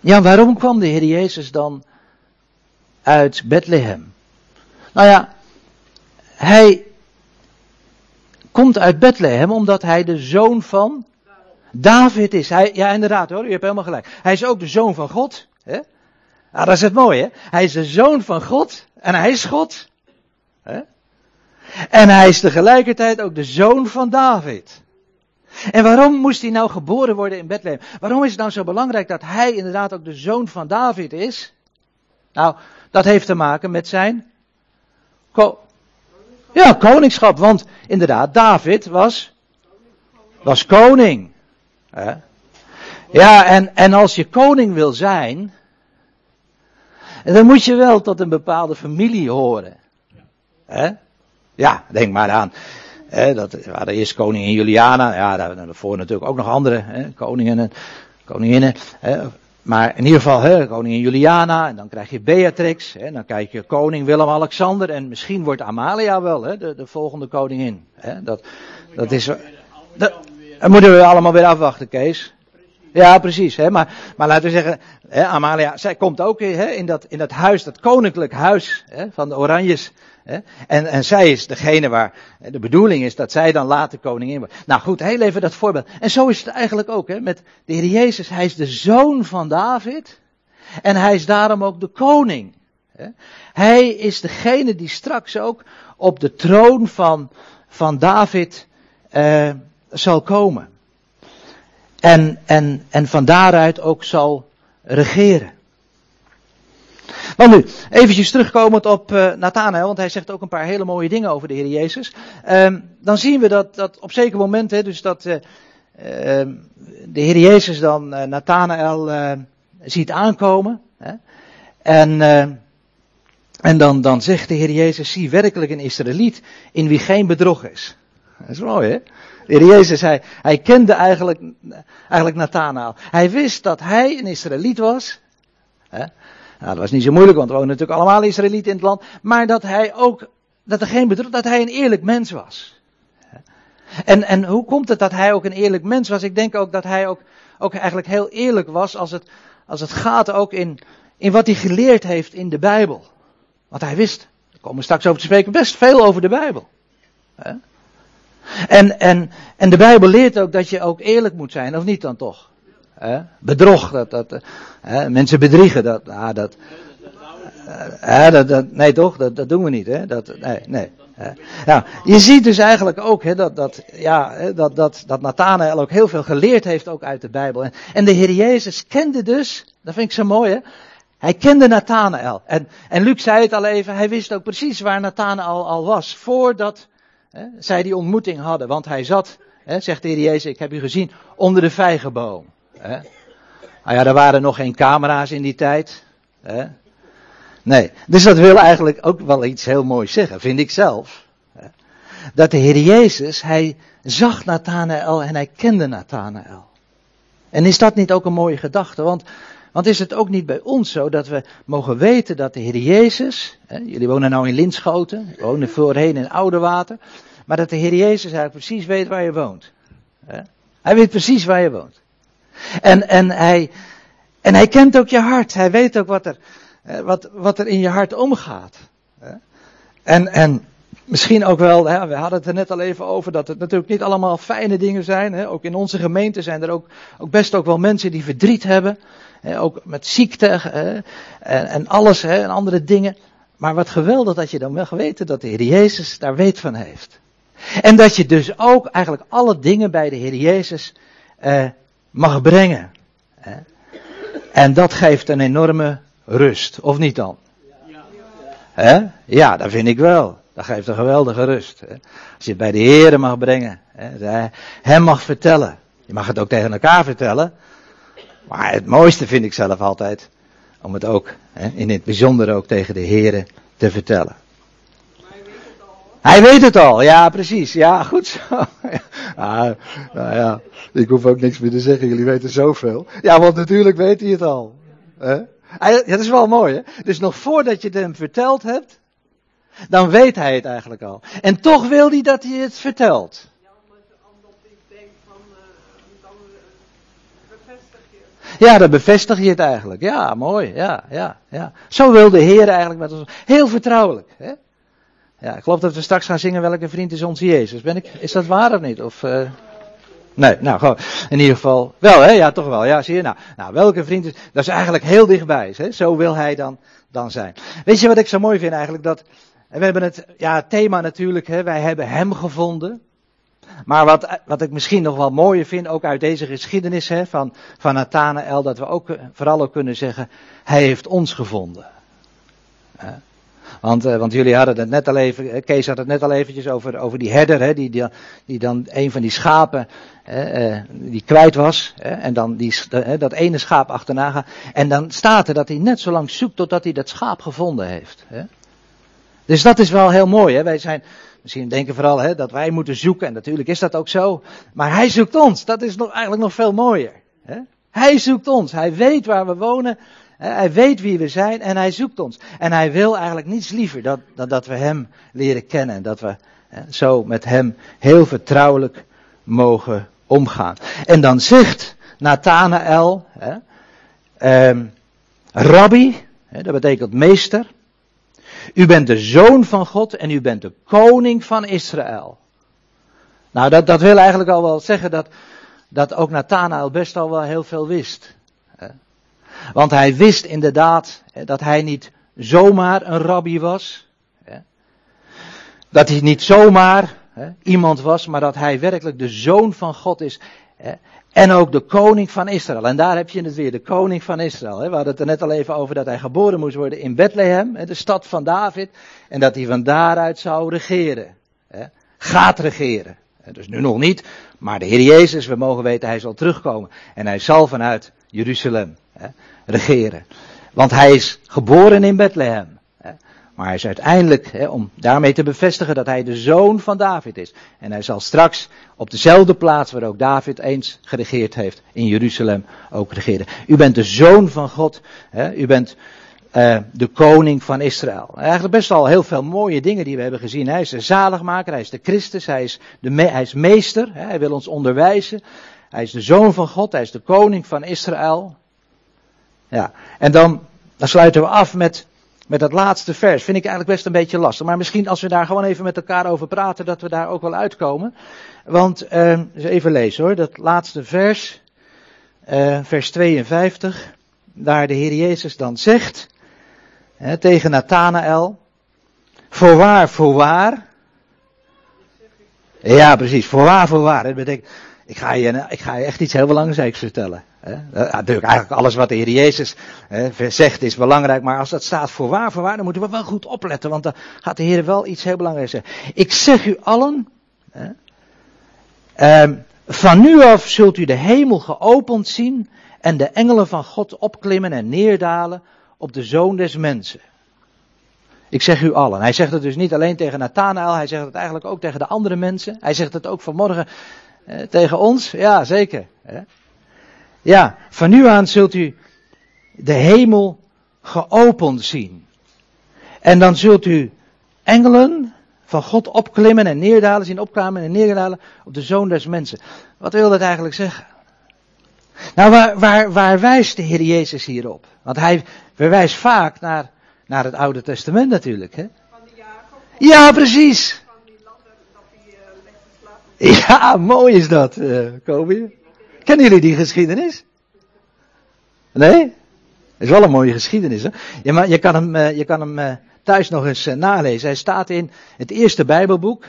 ja, waarom kwam de Heer Jezus dan uit Bethlehem? Nou ja, hij komt uit Bethlehem omdat hij de zoon van David is. Hij, ja, inderdaad hoor, u hebt helemaal gelijk. Hij is ook de zoon van God. Hè? Nou, dat is het mooie. Hè? Hij is de zoon van God en hij is God. En hij is tegelijkertijd ook de zoon van David. En waarom moest hij nou geboren worden in Bethlehem? Waarom is het nou zo belangrijk dat hij inderdaad ook de zoon van David is? Nou, dat heeft te maken met zijn ja, koningschap. Want inderdaad, David was, was koning. Ja, en, en als je koning wil zijn, dan moet je wel tot een bepaalde familie horen. Ja, denk maar aan. dat waren eerst koningin Juliana. Ja, daarvoor natuurlijk ook nog andere koningen en koninginnen. Maar in ieder geval, hè, koningin Juliana, en dan krijg je Beatrix, hè, dan krijg je koning Willem-Alexander, en misschien wordt Amalia wel hè, de, de volgende koningin. Hè. Dat, dat is. Moeten we allemaal weer afwachten, Kees. Ja, precies. Hè, maar, maar laten we zeggen, hè, Amalia, zij komt ook hè, in, dat, in dat huis, dat koninklijk huis hè, van de Oranjes. En, en zij is degene waar de bedoeling is dat zij dan later koningin wordt. Nou goed, heel even dat voorbeeld. En zo is het eigenlijk ook hè, met de Heer Jezus. Hij is de zoon van David. En hij is daarom ook de koning. Hij is degene die straks ook op de troon van, van David eh, zal komen. En, en, en van daaruit ook zal regeren. Maar nu, terugkomend op uh, Nathanael, want hij zegt ook een paar hele mooie dingen over de Heer Jezus. Um, dan zien we dat, dat op zeker moment, hè, dus dat uh, uh, de Heer Jezus dan uh, Nathanael ziet aankomen. Hè, en, en dan, dan zegt de Heer Jezus, zie werkelijk een Israëliet in wie geen bedrog is. Dat is mooi hè. De Heer Jezus, hij, hij kende eigenlijk, eigenlijk Nathanael. Hij wist dat hij een Israëliet was. Hè? Nou, dat was niet zo moeilijk, want we wonen natuurlijk allemaal Israëlieten in het land. Maar dat hij ook, dat er geen bedrog, dat hij een eerlijk mens was. En, en hoe komt het dat hij ook een eerlijk mens was? Ik denk ook dat hij ook, ook eigenlijk heel eerlijk was als het, als het gaat ook in, in wat hij geleerd heeft in de Bijbel. Want hij wist, we komen straks over te spreken, best veel over de Bijbel. En, en, en de Bijbel leert ook dat je ook eerlijk moet zijn, of niet dan toch? Bedrog, dat, dat, mensen bedriegen, dat, ah, dat, dat, dat, nee toch, dat, dat doen we niet, hè? Dat, nee, nee. Ja, je ziet dus eigenlijk ook hè, dat, dat, ja, dat, dat, dat Nathanael ook heel veel geleerd heeft ook uit de Bijbel. En, en de Heer Jezus kende dus, dat vind ik zo mooi hè, hij kende Nathanael. En, en Luc zei het al even, hij wist ook precies waar Nathanael al was, voordat hè, zij die ontmoeting hadden. Want hij zat, hè, zegt de Heer Jezus, ik heb u gezien, onder de vijgenboom. Hè? Nou ja, er waren nog geen camera's in die tijd. Hè? Nee, dus dat wil eigenlijk ook wel iets heel moois zeggen, vind ik zelf. Hè? Dat de Heer Jezus, hij zag Nathanael en hij kende Nathanael. En is dat niet ook een mooie gedachte? Want, want is het ook niet bij ons zo dat we mogen weten dat de Heer Jezus, hè, jullie wonen nou in Linschoten, wonen voorheen in Oudewater, maar dat de Heer Jezus eigenlijk precies weet waar je woont. Hè? Hij weet precies waar je woont. En, en, hij, en hij kent ook je hart. Hij weet ook wat er, eh, wat, wat er in je hart omgaat. En, en misschien ook wel, hè, we hadden het er net al even over, dat het natuurlijk niet allemaal fijne dingen zijn. Hè. Ook in onze gemeente zijn er ook, ook best ook wel mensen die verdriet hebben. Hè, ook met ziekte hè, en, en alles en andere dingen. Maar wat geweldig dat je dan wel weten dat de Heer Jezus daar weet van heeft. En dat je dus ook eigenlijk alle dingen bij de Heer Jezus eh, mag brengen. En dat geeft een enorme rust, of niet dan? Ja, dat vind ik wel. Dat geeft een geweldige rust. Als je het bij de Heer mag brengen. Hem mag vertellen. Je mag het ook tegen elkaar vertellen. Maar het mooiste vind ik zelf altijd. Om het ook, in het bijzonder ook tegen de Heer te vertellen. Hij weet het al, ja precies, ja goed zo. Ah, nou ja, ik hoef ook niks meer te zeggen, jullie weten zoveel. Ja, want natuurlijk weet hij het al. Hè? Ja, dat is wel mooi hè. Dus nog voordat je het hem verteld hebt, dan weet hij het eigenlijk al. En toch wil hij dat hij het vertelt. Ja, dan bevestig je het eigenlijk. Ja, mooi. Ja, ja, ja. Zo wil de Heer eigenlijk met ons. Heel vertrouwelijk. Hè? Ja, ik geloof dat we straks gaan zingen welke vriend is onze Jezus. Ben ik, is dat waar of niet? Of, uh... Nee, nou gewoon, in ieder geval, wel hè, ja toch wel, ja zie je nou. Nou, welke vriend is, dat is eigenlijk heel dichtbij, hè? zo wil hij dan, dan zijn. Weet je wat ik zo mooi vind eigenlijk, dat, we hebben het, ja thema natuurlijk, hè, wij hebben hem gevonden. Maar wat, wat ik misschien nog wel mooier vind, ook uit deze geschiedenis hè, van, van Nathanael, dat we ook vooral ook kunnen zeggen, hij heeft ons gevonden. Want, uh, want jullie hadden het net al even, Kees had het net al eventjes over, over die herder, hè, die, die, die dan een van die schapen, uh, die kwijt was, hè, en dan die, dat ene schaap achterna gaat. En dan staat er dat hij net zo lang zoekt totdat hij dat schaap gevonden heeft. Hè. Dus dat is wel heel mooi. Hè. Wij zijn, misschien denken vooral hè, dat wij moeten zoeken, en natuurlijk is dat ook zo. Maar hij zoekt ons, dat is nog, eigenlijk nog veel mooier. Hè. Hij zoekt ons, hij weet waar we wonen, hij weet wie we zijn en hij zoekt ons. En hij wil eigenlijk niets liever dan, dat we hem leren kennen. En dat we zo met hem heel vertrouwelijk mogen omgaan. En dan zegt Nathanael, eh, Rabbi, dat betekent meester. U bent de zoon van God en u bent de koning van Israël. Nou, dat, dat wil eigenlijk al wel zeggen dat, dat ook Nathanael best al wel heel veel wist. Want hij wist inderdaad dat hij niet zomaar een rabbi was. Dat hij niet zomaar iemand was, maar dat hij werkelijk de zoon van God is. En ook de koning van Israël. En daar heb je het weer, de koning van Israël. We hadden het er net al even over dat hij geboren moest worden in Bethlehem, de stad van David. En dat hij van daaruit zou regeren. Gaat regeren. Dus nu nog niet, maar de Heer Jezus, we mogen weten, hij zal terugkomen. En hij zal vanuit Jeruzalem regeren. Want hij is geboren in Bethlehem. Maar hij is uiteindelijk, om daarmee te bevestigen dat hij de zoon van David is. En hij zal straks op dezelfde plaats waar ook David eens geregeerd heeft, in Jeruzalem ook regeren. U bent de zoon van God. U bent uh, de koning van Israël. Eigenlijk best al heel veel mooie dingen die we hebben gezien. Hij is de zaligmaker, hij is de Christus, hij is, de hij is meester, hij wil ons onderwijzen. Hij is de zoon van God, hij is de koning van Israël. Ja, en dan, dan sluiten we af met, met dat laatste vers. Vind ik eigenlijk best een beetje lastig. Maar misschien als we daar gewoon even met elkaar over praten, dat we daar ook wel uitkomen. Want, uh, even lezen hoor, dat laatste vers, uh, vers 52, daar de Heer Jezus dan zegt, hè, tegen Nathanael, voorwaar, voorwaar. Ja, precies, voorwaar, voorwaar. Dat betekent, ik ga je, ik ga echt iets heel belangrijks vertellen. Natuurlijk, eigenlijk alles wat de Heer Jezus zegt is belangrijk, maar als dat staat voor waar, voor waar, dan moeten we wel goed opletten, want dan gaat de Heer wel iets heel belangrijks zeggen. Ik zeg u allen, ehm, van nu af zult u de hemel geopend zien en de engelen van God opklimmen en neerdalen op de zoon des mensen. Ik zeg u allen. Hij zegt het dus niet alleen tegen Nathanael, hij zegt het eigenlijk ook tegen de andere mensen. Hij zegt het ook vanmorgen eh, tegen ons. Ja, zeker. Ja, van nu aan zult u de hemel geopend zien. En dan zult u engelen van God opklimmen en neerdalen, zien opklimmen en neerdalen op de zoon des mensen. Wat wil dat eigenlijk zeggen? Nou, waar, waar, waar wijst de Heer Jezus hierop? Want hij verwijst vaak naar, naar het Oude Testament natuurlijk. Hè? Van de Jacob. Ja, precies. Van die ladder dat hij uh, Ja, mooi is dat, uh, Kobe. Kennen jullie die geschiedenis? Nee? Is wel een mooie geschiedenis. Hè? Ja, maar je kan hem, eh, je kan hem eh, thuis nog eens eh, nalezen. Hij staat in het eerste Bijbelboek.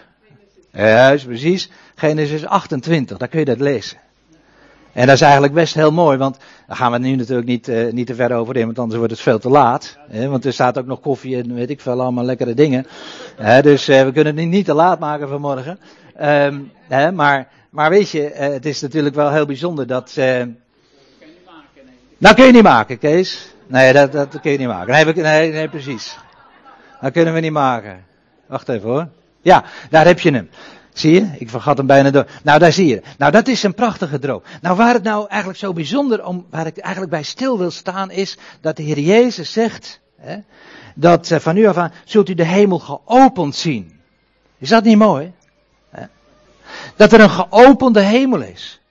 Juist, precies. Genesis 28, daar kun je dat lezen. En dat is eigenlijk best heel mooi, want daar gaan we nu natuurlijk niet, niet te ver over in, want anders wordt het veel te laat. Hè, want er staat ook nog koffie en weet ik veel, allemaal lekkere dingen. Hè, dus we kunnen het niet te laat maken vanmorgen. Hè, maar, maar weet je, uh, het is natuurlijk wel heel bijzonder dat... Nou kun je niet maken, Kees. Nee, dat, dat kun je niet maken. Nee, nee, nee, precies. Dat kunnen we niet maken. Wacht even hoor. Ja, daar heb je hem. Zie je? Ik vergat hem bijna door. Nou, daar zie je. Nou, dat is een prachtige droom. Nou, waar het nou eigenlijk zo bijzonder om, waar ik eigenlijk bij stil wil staan, is dat de Heer Jezus zegt, hè, dat uh, van nu af aan zult u de hemel geopend zien. Is dat niet mooi? Dat er een geopende hemel is.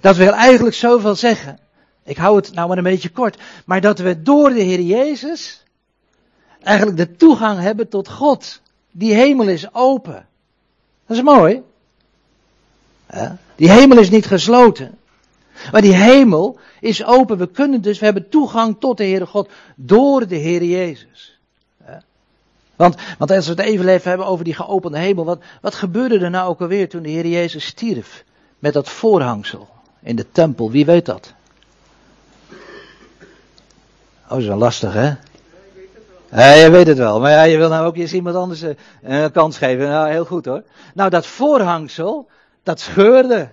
Dat wil eigenlijk zoveel zeggen. Ik hou het nou maar een beetje kort. Maar dat we door de Heer Jezus eigenlijk de toegang hebben tot God. Die hemel is open. Dat is mooi. Die hemel is niet gesloten. Maar die hemel is open. We kunnen dus, we hebben toegang tot de Heere God door de Heer Jezus. Want, want als we het even even hebben over die geopende hemel. Wat, wat gebeurde er nou ook alweer toen de Heer Jezus stierf? Met dat voorhangsel in de tempel. Wie weet dat? Oh, dat is wel lastig hè? Ja, je weet het wel. Maar ja, je wil nou ook eens iemand anders uh, een kans geven. Nou, heel goed hoor. Nou, dat voorhangsel, dat scheurde.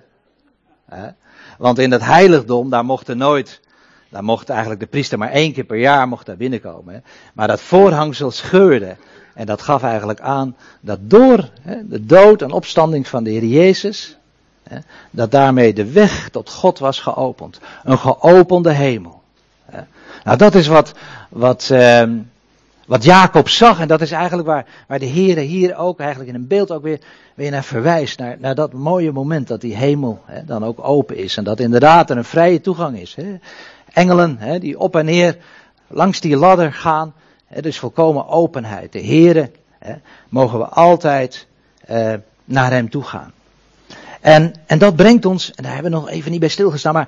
Want in dat heiligdom, daar mocht er nooit, daar mocht eigenlijk de priester maar één keer per jaar mocht daar binnenkomen. Maar dat voorhangsel scheurde. En dat gaf eigenlijk aan dat door hè, de dood en opstanding van de Heer Jezus, hè, dat daarmee de weg tot God was geopend. Een geopende hemel. Nou, dat is wat, wat, uh, wat Jacob zag, en dat is eigenlijk waar, waar de Heer hier ook eigenlijk in een beeld ook weer, weer naar verwijst. Naar, naar dat mooie moment dat die hemel hè, dan ook open is. En dat inderdaad er een vrije toegang is. Hè. Engelen hè, die op en neer langs die ladder gaan. Dus volkomen openheid. De Heere mogen we altijd uh, naar hem toe gaan. En, en dat brengt ons, en daar hebben we nog even niet bij stilgestaan, maar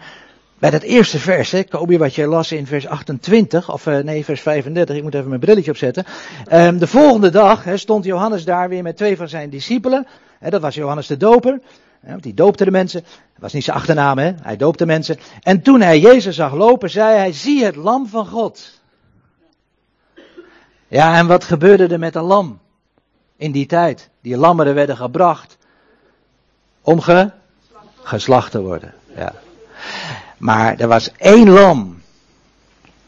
bij dat eerste vers, hè, wat je las in vers 28, of uh, nee, vers 35, ik moet even mijn brilletje opzetten. Um, de volgende dag stond Johannes daar weer met twee van zijn discipelen. Dat was Johannes de Doper, want die doopte de mensen. Dat was niet zijn achternaam, hè, hij doopte mensen. En toen hij Jezus zag lopen, zei hij, zie het lam van God. Ja, en wat gebeurde er met een lam in die tijd? Die lammeren werden gebracht om ge, geslacht te worden. Ja. Maar er was één lam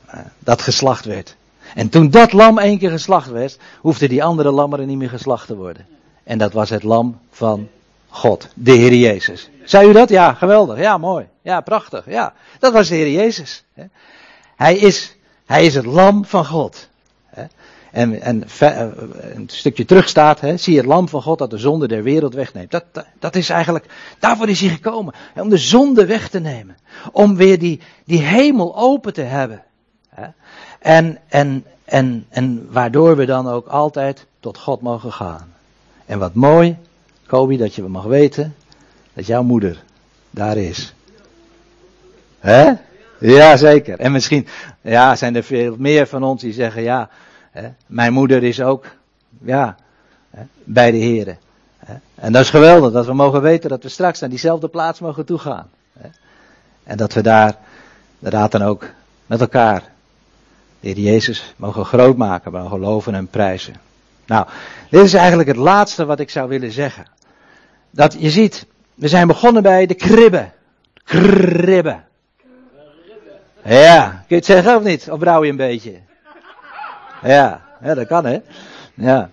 eh, dat geslacht werd. En toen dat lam één keer geslacht werd, hoefden die andere lammeren niet meer geslacht te worden. En dat was het lam van God, de Heer Jezus. Zei u dat? Ja, geweldig. Ja, mooi. Ja, prachtig. Ja, dat was de Heer Jezus. Hij is, hij is het lam van God. En, en eh, een stukje terug staat, hè, zie het lam van God dat de zonde der wereld wegneemt. Dat, dat, is eigenlijk, daarvoor is hij gekomen. Hè, om de zonde weg te nemen. Om weer die, die hemel open te hebben. Hè. En, en, en, en waardoor we dan ook altijd tot God mogen gaan. En wat mooi, Kobi, dat je mag weten, dat jouw moeder daar is. Hè? Ja, zeker. En misschien ja, zijn er veel meer van ons die zeggen, ja, mijn moeder is ook, ja, bij de heren. En dat is geweldig, dat we mogen weten dat we straks naar diezelfde plaats mogen toegaan. En dat we daar inderdaad dan ook met elkaar de Heer Jezus mogen groot maken, mogen geloven en prijzen. Nou, dit is eigenlijk het laatste wat ik zou willen zeggen. Dat je ziet, we zijn begonnen bij de kribben. Kribben. Ja, kun je het zeggen of niet? Of brouw je een beetje? Ja, ja dat kan hè. Ja.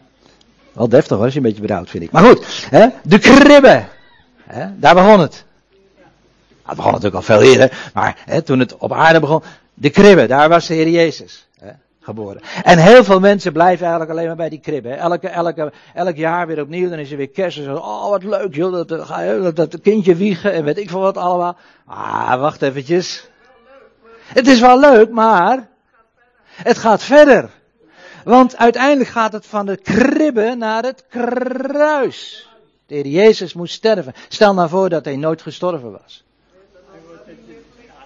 Wel deftig hoor, als je een beetje benauwd vind ik. Maar goed, hè? de kribben. Hè? Daar begon het. Het begon natuurlijk al veel eerder, maar hè, toen het op aarde begon, de kribben, daar was de Heer Jezus hè, geboren. En heel veel mensen blijven eigenlijk alleen maar bij die kribben. Elke, elke, elk jaar weer opnieuw, dan is er weer kerst en zo, oh wat leuk joh, dat, dat, dat kindje wiegen en weet ik veel wat allemaal. Ah, wacht eventjes. Het is wel leuk, maar het gaat verder. Want uiteindelijk gaat het van de kribbe naar het kruis. De heer Jezus moest sterven. Stel nou voor dat hij nooit gestorven was.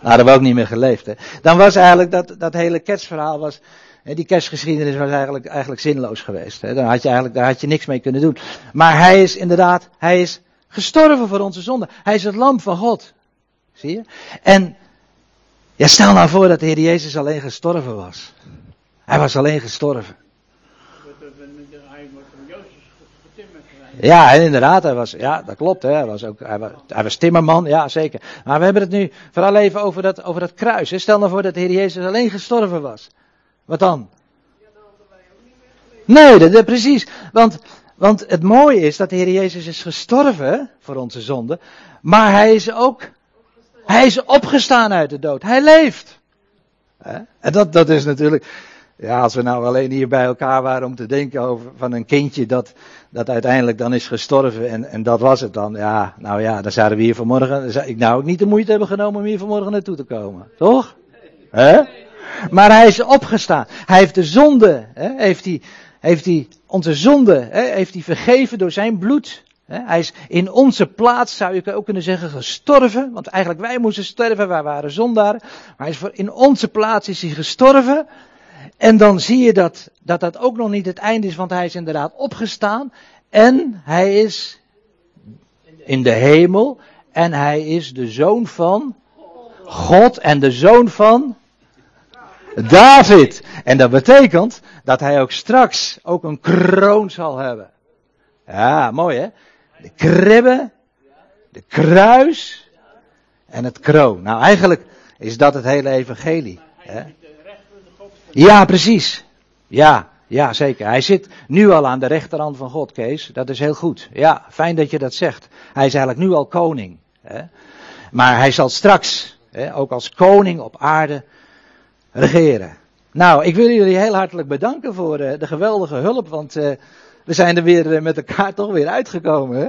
Nou, dat we ook niet meer geleefd. Hè. Dan was eigenlijk dat, dat hele kerstverhaal was, Die kerstgeschiedenis was eigenlijk, eigenlijk zinloos geweest. Daar had je eigenlijk, daar had je niks mee kunnen doen. Maar hij is inderdaad, hij is gestorven voor onze zonde. Hij is het lam van God. Zie je? En, ja, stel nou voor dat de Heer Jezus alleen gestorven was. Hij was alleen gestorven. Ja, inderdaad, hij was, ja, dat klopt, hè. Hij, was ook, hij, was, hij was timmerman, ja, zeker. Maar we hebben het nu vooral even over dat, over dat kruis. Hè. Stel nou voor dat de Heer Jezus alleen gestorven was. Wat dan? Nee, dat, dat, precies. Want, want het mooie is dat de Heer Jezus is gestorven voor onze zonde. Maar hij is ook, hij is opgestaan uit de dood. Hij leeft. En dat, dat is natuurlijk, ja, als we nou alleen hier bij elkaar waren om te denken over van een kindje dat, dat uiteindelijk dan is gestorven en, en dat was het dan. Ja, nou ja, dan zouden we hier vanmorgen, zou ik nou ook niet de moeite hebben genomen om hier vanmorgen naartoe te komen. Toch? Hè? Maar hij is opgestaan. Hij heeft de zonde, hè, heeft hij, heeft hij onze zonde, hè, heeft hij vergeven door zijn bloed. Hij is in onze plaats, zou je ook kunnen zeggen, gestorven. Want eigenlijk wij moesten sterven, wij waren zondaren. Maar hij is in onze plaats is hij gestorven. En dan zie je dat, dat dat ook nog niet het einde is, want hij is inderdaad opgestaan. En hij is in de hemel. En hij is de zoon van God en de zoon van David. En dat betekent dat hij ook straks ook een kroon zal hebben. Ja, mooi hè? De kribbe, de kruis en het kroon. Nou, eigenlijk is dat het hele evangelie. Hè? Ja, precies. Ja, ja, zeker. Hij zit nu al aan de rechterhand van God, Kees. Dat is heel goed. Ja, fijn dat je dat zegt. Hij is eigenlijk nu al koning. Hè? Maar hij zal straks, hè, ook als koning op aarde, regeren. Nou, ik wil jullie heel hartelijk bedanken voor uh, de geweldige hulp, want uh, we zijn er weer uh, met elkaar toch weer uitgekomen. Hè?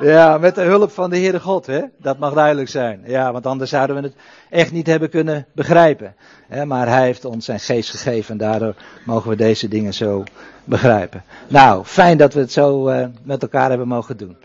Ja, met de hulp van de Heere God, hè? dat mag duidelijk zijn. Ja, want anders zouden we het echt niet hebben kunnen begrijpen. Hè? Maar Hij heeft ons zijn geest gegeven en daardoor mogen we deze dingen zo begrijpen. Nou, fijn dat we het zo met elkaar hebben mogen doen.